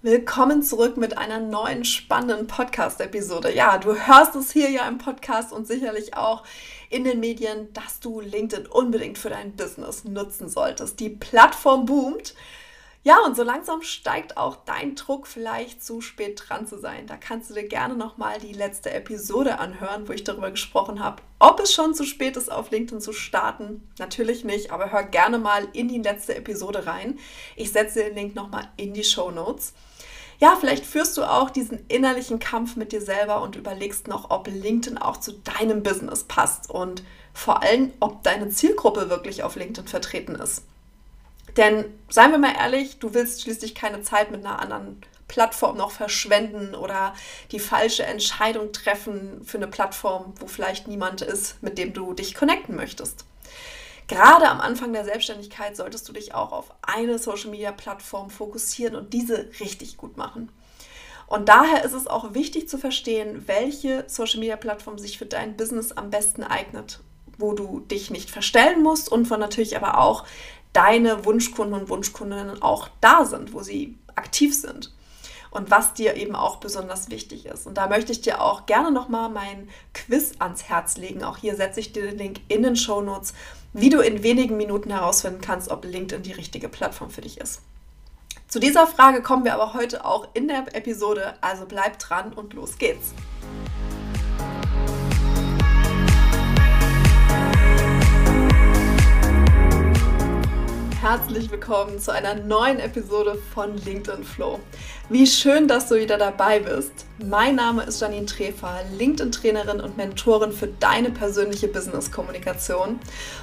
Willkommen zurück mit einer neuen spannenden Podcast-Episode. Ja, du hörst es hier ja im Podcast und sicherlich auch in den Medien, dass du LinkedIn unbedingt für dein Business nutzen solltest. Die Plattform boomt ja, und so langsam steigt auch dein Druck, vielleicht zu spät dran zu sein. Da kannst du dir gerne nochmal die letzte Episode anhören, wo ich darüber gesprochen habe, ob es schon zu spät ist, auf LinkedIn zu starten. Natürlich nicht, aber hör gerne mal in die letzte Episode rein. Ich setze den Link nochmal in die Show Notes. Ja, vielleicht führst du auch diesen innerlichen Kampf mit dir selber und überlegst noch, ob LinkedIn auch zu deinem Business passt und vor allem, ob deine Zielgruppe wirklich auf LinkedIn vertreten ist. Denn seien wir mal ehrlich, du willst schließlich keine Zeit mit einer anderen Plattform noch verschwenden oder die falsche Entscheidung treffen für eine Plattform, wo vielleicht niemand ist, mit dem du dich connecten möchtest. Gerade am Anfang der Selbstständigkeit solltest du dich auch auf eine Social-Media-Plattform fokussieren und diese richtig gut machen. Und daher ist es auch wichtig zu verstehen, welche Social-Media-Plattform sich für dein Business am besten eignet, wo du dich nicht verstellen musst und von natürlich aber auch deine Wunschkunden und Wunschkundinnen auch da sind, wo sie aktiv sind und was dir eben auch besonders wichtig ist. Und da möchte ich dir auch gerne nochmal mein Quiz ans Herz legen. Auch hier setze ich dir den Link in den Show Notes, wie du in wenigen Minuten herausfinden kannst, ob LinkedIn die richtige Plattform für dich ist. Zu dieser Frage kommen wir aber heute auch in der Episode, also bleib dran und los geht's. Herzlich willkommen zu einer neuen Episode von LinkedIn Flow. Wie schön, dass du wieder dabei bist. Mein Name ist Janine Trefer, LinkedIn-Trainerin und Mentorin für deine persönliche Business-Kommunikation.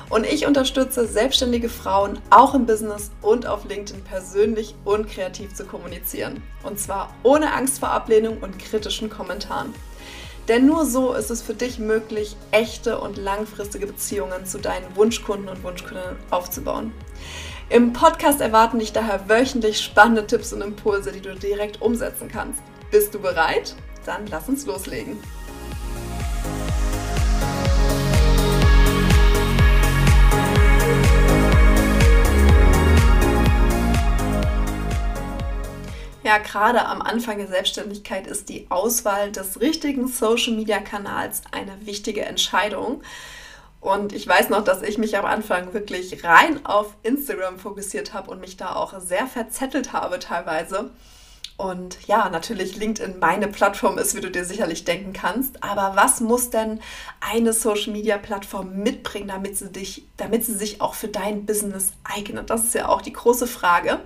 Und ich unterstütze selbstständige Frauen auch im Business und auf LinkedIn persönlich und kreativ zu kommunizieren. Und zwar ohne Angst vor Ablehnung und kritischen Kommentaren. Denn nur so ist es für dich möglich, echte und langfristige Beziehungen zu deinen Wunschkunden und Wunschkundinnen aufzubauen. Im Podcast erwarten dich daher wöchentlich spannende Tipps und Impulse, die du direkt umsetzen kannst. Bist du bereit? Dann lass uns loslegen. Ja, gerade am Anfang der Selbstständigkeit ist die Auswahl des richtigen Social-Media-Kanals eine wichtige Entscheidung. Und ich weiß noch, dass ich mich am Anfang wirklich rein auf Instagram fokussiert habe und mich da auch sehr verzettelt habe teilweise. Und ja, natürlich LinkedIn meine Plattform ist, wie du dir sicherlich denken kannst. Aber was muss denn eine Social Media Plattform mitbringen, damit sie, dich, damit sie sich auch für dein Business eignet? Das ist ja auch die große Frage.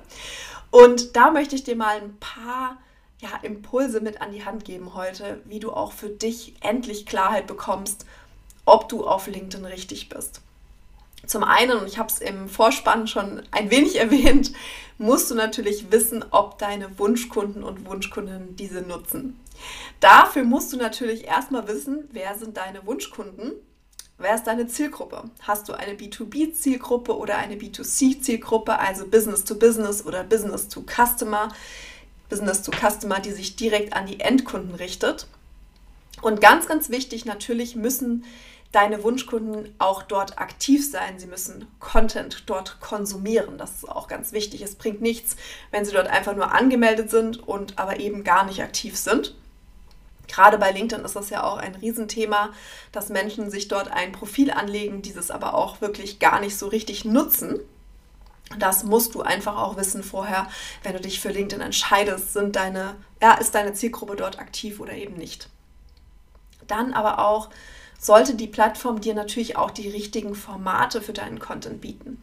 Und da möchte ich dir mal ein paar ja, Impulse mit an die Hand geben heute, wie du auch für dich endlich Klarheit bekommst, ob du auf LinkedIn richtig bist. Zum einen, und ich habe es im Vorspann schon ein wenig erwähnt, musst du natürlich wissen, ob deine Wunschkunden und Wunschkundinnen diese nutzen. Dafür musst du natürlich erstmal wissen, wer sind deine Wunschkunden, wer ist deine Zielgruppe. Hast du eine B2B-Zielgruppe oder eine B2C-Zielgruppe, also Business to Business oder Business to Customer, Business to Customer, die sich direkt an die Endkunden richtet. Und ganz, ganz wichtig, natürlich müssen deine Wunschkunden auch dort aktiv sein. Sie müssen Content dort konsumieren. Das ist auch ganz wichtig. Es bringt nichts, wenn sie dort einfach nur angemeldet sind und aber eben gar nicht aktiv sind. Gerade bei LinkedIn ist das ja auch ein Riesenthema, dass Menschen sich dort ein Profil anlegen, dieses aber auch wirklich gar nicht so richtig nutzen. Das musst du einfach auch wissen vorher, wenn du dich für LinkedIn entscheidest, sind deine, ja, ist deine Zielgruppe dort aktiv oder eben nicht. Dann aber auch sollte die Plattform dir natürlich auch die richtigen Formate für deinen Content bieten.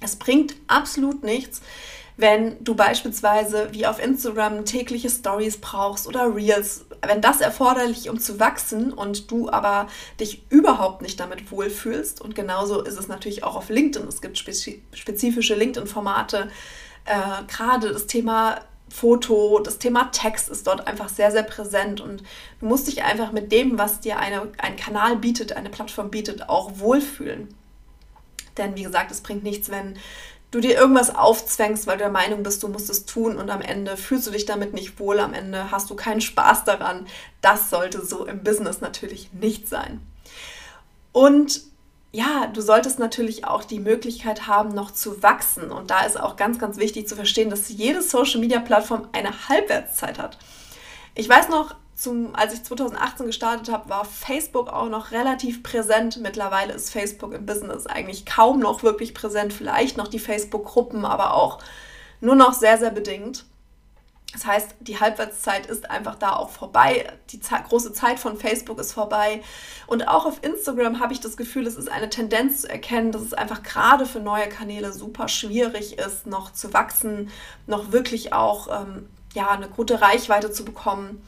Es bringt absolut nichts, wenn du beispielsweise wie auf Instagram tägliche Stories brauchst oder Reels, wenn das erforderlich, um zu wachsen und du aber dich überhaupt nicht damit wohlfühlst. Und genauso ist es natürlich auch auf LinkedIn. Es gibt spezifische LinkedIn-Formate. Äh, gerade das Thema Foto, das Thema Text ist dort einfach sehr, sehr präsent und du musst dich einfach mit dem, was dir eine, ein Kanal bietet, eine Plattform bietet, auch wohlfühlen. Denn wie gesagt, es bringt nichts, wenn du dir irgendwas aufzwängst, weil du der Meinung bist, du musst es tun und am Ende fühlst du dich damit nicht wohl, am Ende hast du keinen Spaß daran. Das sollte so im Business natürlich nicht sein. Und ja, du solltest natürlich auch die Möglichkeit haben, noch zu wachsen. Und da ist auch ganz, ganz wichtig zu verstehen, dass jede Social-Media-Plattform eine Halbwertszeit hat. Ich weiß noch, zum, als ich 2018 gestartet habe, war Facebook auch noch relativ präsent. Mittlerweile ist Facebook im Business eigentlich kaum noch wirklich präsent. Vielleicht noch die Facebook-Gruppen, aber auch nur noch sehr, sehr bedingt. Das heißt, die Halbwertszeit ist einfach da auch vorbei. Die große Zeit von Facebook ist vorbei. Und auch auf Instagram habe ich das Gefühl, es ist eine Tendenz zu erkennen, dass es einfach gerade für neue Kanäle super schwierig ist, noch zu wachsen, noch wirklich auch ähm, ja, eine gute Reichweite zu bekommen.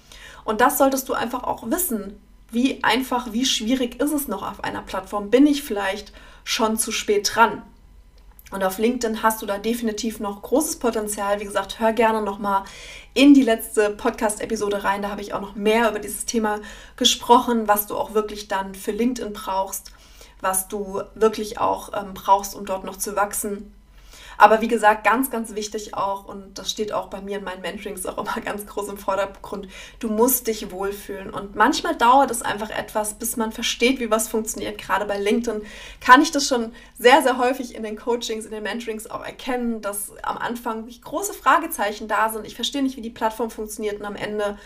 Und das solltest du einfach auch wissen. Wie einfach, wie schwierig ist es noch auf einer Plattform? Bin ich vielleicht schon zu spät dran? Und auf LinkedIn hast du da definitiv noch großes Potenzial. Wie gesagt, hör gerne nochmal in die letzte Podcast-Episode rein. Da habe ich auch noch mehr über dieses Thema gesprochen, was du auch wirklich dann für LinkedIn brauchst, was du wirklich auch ähm, brauchst, um dort noch zu wachsen. Aber wie gesagt, ganz, ganz wichtig auch, und das steht auch bei mir in meinen Mentorings auch immer ganz groß im Vordergrund, du musst dich wohlfühlen. Und manchmal dauert es einfach etwas, bis man versteht, wie was funktioniert. Gerade bei LinkedIn kann ich das schon sehr, sehr häufig in den Coachings, in den Mentorings auch erkennen, dass am Anfang große Fragezeichen da sind. Ich verstehe nicht, wie die Plattform funktioniert und am Ende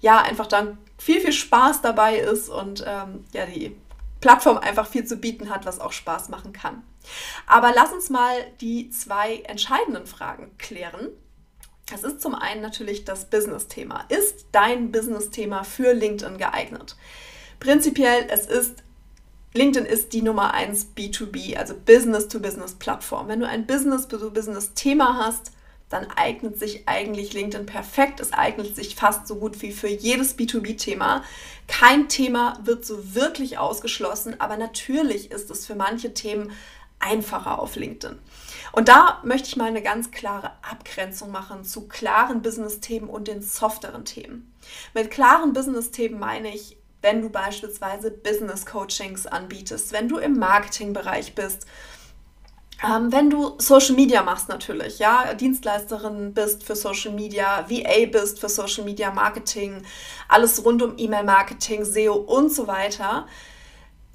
ja einfach dann viel, viel Spaß dabei ist und ähm, ja, die Plattform einfach viel zu bieten hat, was auch Spaß machen kann. Aber lass uns mal die zwei entscheidenden Fragen klären. Es ist zum einen natürlich das Business-Thema. Ist dein Business-Thema für LinkedIn geeignet? Prinzipiell, es ist LinkedIn ist die Nummer 1 B2B, also Business-to-Business-Plattform. Wenn du ein Business-to-Business-Thema hast, dann eignet sich eigentlich LinkedIn perfekt. Es eignet sich fast so gut wie für jedes B2B-Thema. Kein Thema wird so wirklich ausgeschlossen, aber natürlich ist es für manche Themen einfacher auf LinkedIn. Und da möchte ich mal eine ganz klare Abgrenzung machen zu klaren Business-Themen und den softeren Themen. Mit klaren Business-Themen meine ich, wenn du beispielsweise Business-Coachings anbietest, wenn du im Marketingbereich bist, ähm, wenn du Social Media machst natürlich, ja, Dienstleisterin bist für Social Media, VA bist für Social Media Marketing, alles rund um E-Mail-Marketing, SEO und so weiter,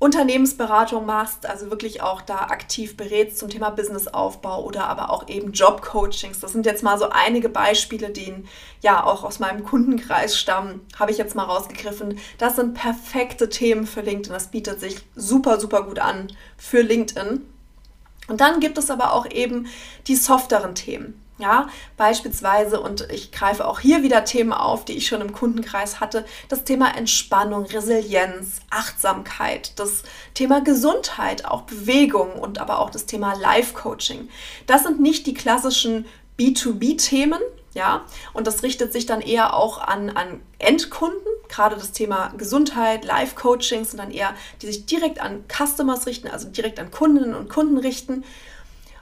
Unternehmensberatung machst, also wirklich auch da aktiv berätst zum Thema Businessaufbau oder aber auch eben Jobcoachings. Das sind jetzt mal so einige Beispiele, die ja auch aus meinem Kundenkreis stammen, habe ich jetzt mal rausgegriffen. Das sind perfekte Themen für LinkedIn. Das bietet sich super, super gut an für LinkedIn. Und dann gibt es aber auch eben die softeren Themen. Ja, beispielsweise, und ich greife auch hier wieder Themen auf, die ich schon im Kundenkreis hatte, das Thema Entspannung, Resilienz, Achtsamkeit, das Thema Gesundheit, auch Bewegung und aber auch das Thema Life-Coaching. Das sind nicht die klassischen B2B-Themen, ja, und das richtet sich dann eher auch an, an Endkunden, gerade das Thema Gesundheit, Life-Coachings sind dann eher, die sich direkt an Customers richten, also direkt an Kundinnen und Kunden richten.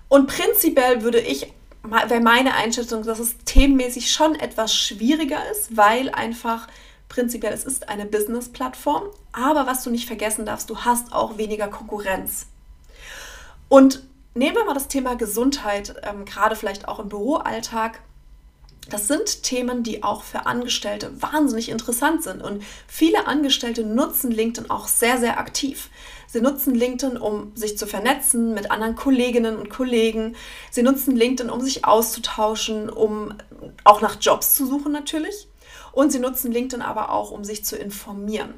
Und prinzipiell würde ich wäre meine Einschätzung, dass es themenmäßig schon etwas schwieriger ist, weil einfach prinzipiell es ist eine Business-Plattform. Aber was du nicht vergessen darfst, du hast auch weniger Konkurrenz. Und nehmen wir mal das Thema Gesundheit, ähm, gerade vielleicht auch im Büroalltag. Das sind Themen, die auch für Angestellte wahnsinnig interessant sind. Und viele Angestellte nutzen LinkedIn auch sehr, sehr aktiv. Sie nutzen LinkedIn, um sich zu vernetzen mit anderen Kolleginnen und Kollegen. Sie nutzen LinkedIn, um sich auszutauschen, um auch nach Jobs zu suchen natürlich. Und sie nutzen LinkedIn aber auch, um sich zu informieren.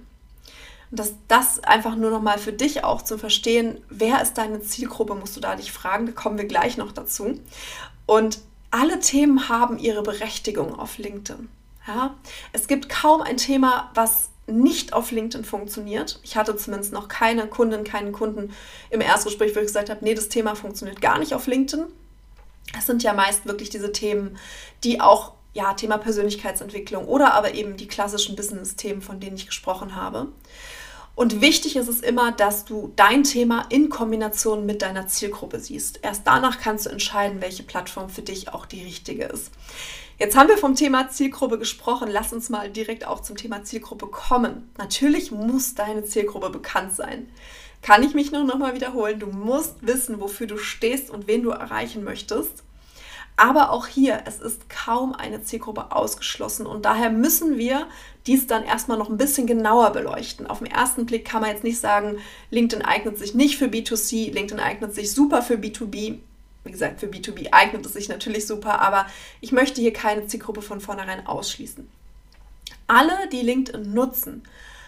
Und das, das einfach nur nochmal für dich auch zu verstehen, wer ist deine Zielgruppe, musst du da dich fragen, da kommen wir gleich noch dazu. Und alle Themen haben ihre Berechtigung auf LinkedIn. Ja? Es gibt kaum ein Thema, was nicht auf LinkedIn funktioniert. Ich hatte zumindest noch keine Kundin, keinen Kunden im Erstgespräch, wo ich gesagt habe, nee, das Thema funktioniert gar nicht auf LinkedIn. Es sind ja meist wirklich diese Themen, die auch, ja, Thema Persönlichkeitsentwicklung oder aber eben die klassischen Business-Themen, von denen ich gesprochen habe. Und wichtig ist es immer, dass du dein Thema in Kombination mit deiner Zielgruppe siehst. Erst danach kannst du entscheiden, welche Plattform für dich auch die richtige ist. Jetzt haben wir vom Thema Zielgruppe gesprochen. Lass uns mal direkt auch zum Thema Zielgruppe kommen. Natürlich muss deine Zielgruppe bekannt sein. Kann ich mich nur noch mal wiederholen? Du musst wissen, wofür du stehst und wen du erreichen möchtest. Aber auch hier, es ist kaum eine Zielgruppe ausgeschlossen und daher müssen wir dies dann erstmal noch ein bisschen genauer beleuchten. Auf den ersten Blick kann man jetzt nicht sagen, LinkedIn eignet sich nicht für B2C, LinkedIn eignet sich super für B2B. Wie gesagt, für B2B eignet es sich natürlich super, aber ich möchte hier keine Zielgruppe von vornherein ausschließen. Alle, die LinkedIn nutzen,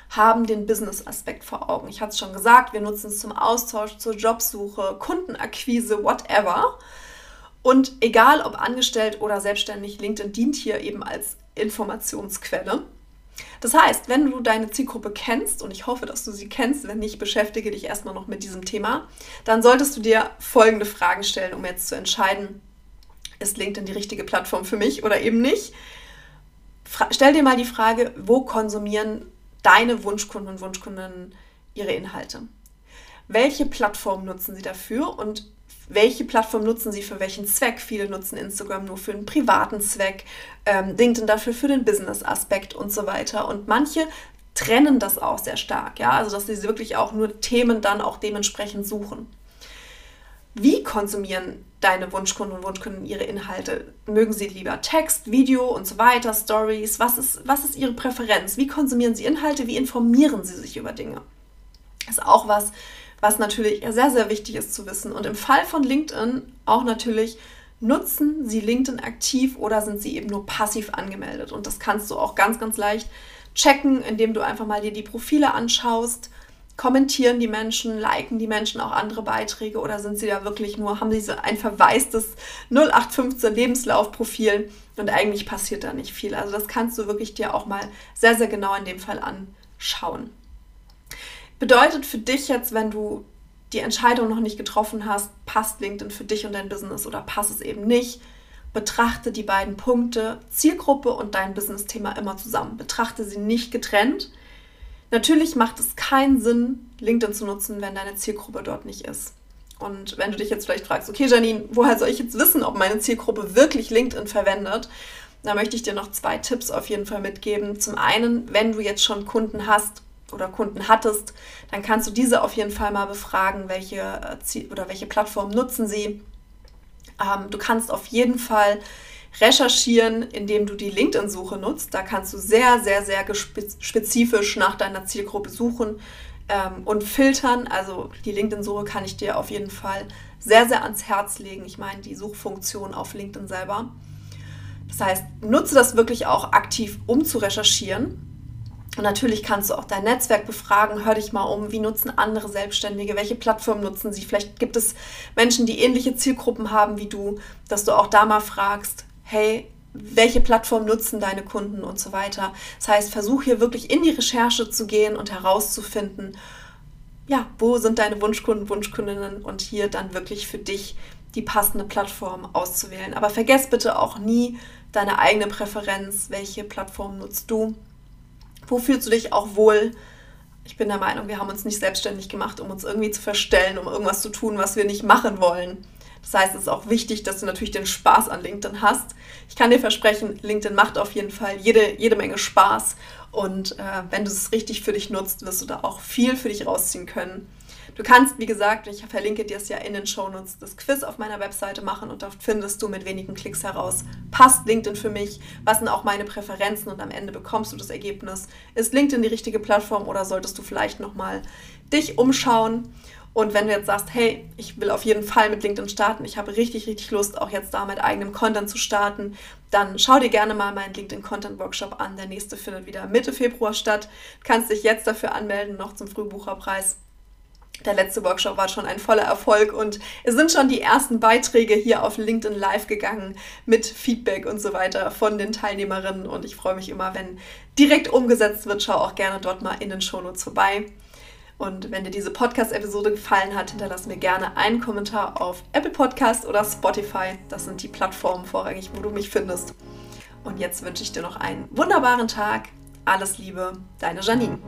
haben den Business-Aspekt vor Augen. Ich hatte es schon gesagt, wir nutzen es zum Austausch, zur Jobsuche, Kundenakquise, whatever. Und egal ob angestellt oder selbstständig, LinkedIn dient hier eben als Informationsquelle. Das heißt, wenn du deine Zielgruppe kennst, und ich hoffe, dass du sie kennst, wenn nicht, beschäftige dich erstmal noch mit diesem Thema, dann solltest du dir folgende Fragen stellen, um jetzt zu entscheiden, ist LinkedIn die richtige Plattform für mich oder eben nicht. Fra stell dir mal die Frage, wo konsumieren deine Wunschkunden und Wunschkunden ihre Inhalte? Welche Plattform nutzen sie dafür und welche Plattform nutzen sie für welchen Zweck? Viele nutzen Instagram nur für einen privaten Zweck, ähm, LinkedIn dafür für den Business-Aspekt und so weiter. Und manche trennen das auch sehr stark, ja, also dass sie wirklich auch nur Themen dann auch dementsprechend suchen. Wie konsumieren deine Wunschkunden und Wunschkunden ihre Inhalte? Mögen sie lieber Text, Video und so weiter, Stories? Was ist, was ist ihre Präferenz? Wie konsumieren sie Inhalte? Wie informieren sie sich über Dinge? Das ist auch was, was natürlich sehr, sehr wichtig ist zu wissen. Und im Fall von LinkedIn auch natürlich, nutzen sie LinkedIn aktiv oder sind sie eben nur passiv angemeldet? Und das kannst du auch ganz, ganz leicht checken, indem du einfach mal dir die Profile anschaust kommentieren die Menschen, liken die Menschen auch andere Beiträge oder sind sie da wirklich nur, haben sie ein verwaistes 0815 Lebenslaufprofil und eigentlich passiert da nicht viel. Also das kannst du wirklich dir auch mal sehr, sehr genau in dem Fall anschauen. Bedeutet für dich jetzt, wenn du die Entscheidung noch nicht getroffen hast, passt LinkedIn für dich und dein Business oder passt es eben nicht, betrachte die beiden Punkte Zielgruppe und dein Business-Thema immer zusammen. Betrachte sie nicht getrennt Natürlich macht es keinen Sinn, LinkedIn zu nutzen, wenn deine Zielgruppe dort nicht ist. Und wenn du dich jetzt vielleicht fragst, okay, Janine, woher soll ich jetzt wissen, ob meine Zielgruppe wirklich LinkedIn verwendet? Da möchte ich dir noch zwei Tipps auf jeden Fall mitgeben. Zum einen, wenn du jetzt schon Kunden hast oder Kunden hattest, dann kannst du diese auf jeden Fall mal befragen, welche äh, oder welche Plattform nutzen sie. Ähm, du kannst auf jeden Fall recherchieren, indem du die LinkedIn-Suche nutzt. Da kannst du sehr, sehr, sehr spezifisch nach deiner Zielgruppe suchen ähm, und filtern. Also die LinkedIn-Suche kann ich dir auf jeden Fall sehr, sehr ans Herz legen. Ich meine die Suchfunktion auf LinkedIn selber. Das heißt, nutze das wirklich auch aktiv, um zu recherchieren. Und natürlich kannst du auch dein Netzwerk befragen, hör dich mal um, wie nutzen andere Selbstständige, welche Plattform nutzen sie. Vielleicht gibt es Menschen, die ähnliche Zielgruppen haben wie du, dass du auch da mal fragst, hey, welche Plattform nutzen deine Kunden und so weiter. Das heißt, versuch hier wirklich in die Recherche zu gehen und herauszufinden, ja, wo sind deine Wunschkunden, Wunschkundinnen und hier dann wirklich für dich die passende Plattform auszuwählen. Aber vergesst bitte auch nie deine eigene Präferenz, welche Plattform nutzt du, wo fühlst du dich auch wohl. Ich bin der Meinung, wir haben uns nicht selbstständig gemacht, um uns irgendwie zu verstellen, um irgendwas zu tun, was wir nicht machen wollen. Das heißt, es ist auch wichtig, dass du natürlich den Spaß an LinkedIn hast. Ich kann dir versprechen, LinkedIn macht auf jeden Fall jede, jede Menge Spaß. Und äh, wenn du es richtig für dich nutzt, wirst du da auch viel für dich rausziehen können. Du kannst, wie gesagt, ich verlinke dir es ja in den Shownotes, das Quiz auf meiner Webseite machen und dort findest du mit wenigen Klicks heraus, passt LinkedIn für mich, was sind auch meine Präferenzen und am Ende bekommst du das Ergebnis. Ist LinkedIn die richtige Plattform oder solltest du vielleicht nochmal dich umschauen? Und wenn du jetzt sagst, hey, ich will auf jeden Fall mit LinkedIn starten, ich habe richtig, richtig Lust, auch jetzt da mit eigenem Content zu starten, dann schau dir gerne mal meinen LinkedIn Content Workshop an. Der nächste findet wieder Mitte Februar statt. Du kannst dich jetzt dafür anmelden, noch zum Frühbucherpreis. Der letzte Workshop war schon ein voller Erfolg und es sind schon die ersten Beiträge hier auf LinkedIn Live gegangen mit Feedback und so weiter von den Teilnehmerinnen und ich freue mich immer, wenn direkt umgesetzt wird. Schau auch gerne dort mal in den Shownotes vorbei. Und wenn dir diese Podcast-Episode gefallen hat, hinterlass mir gerne einen Kommentar auf Apple Podcast oder Spotify. Das sind die Plattformen vorrangig, wo du mich findest. Und jetzt wünsche ich dir noch einen wunderbaren Tag. Alles Liebe, deine Janine.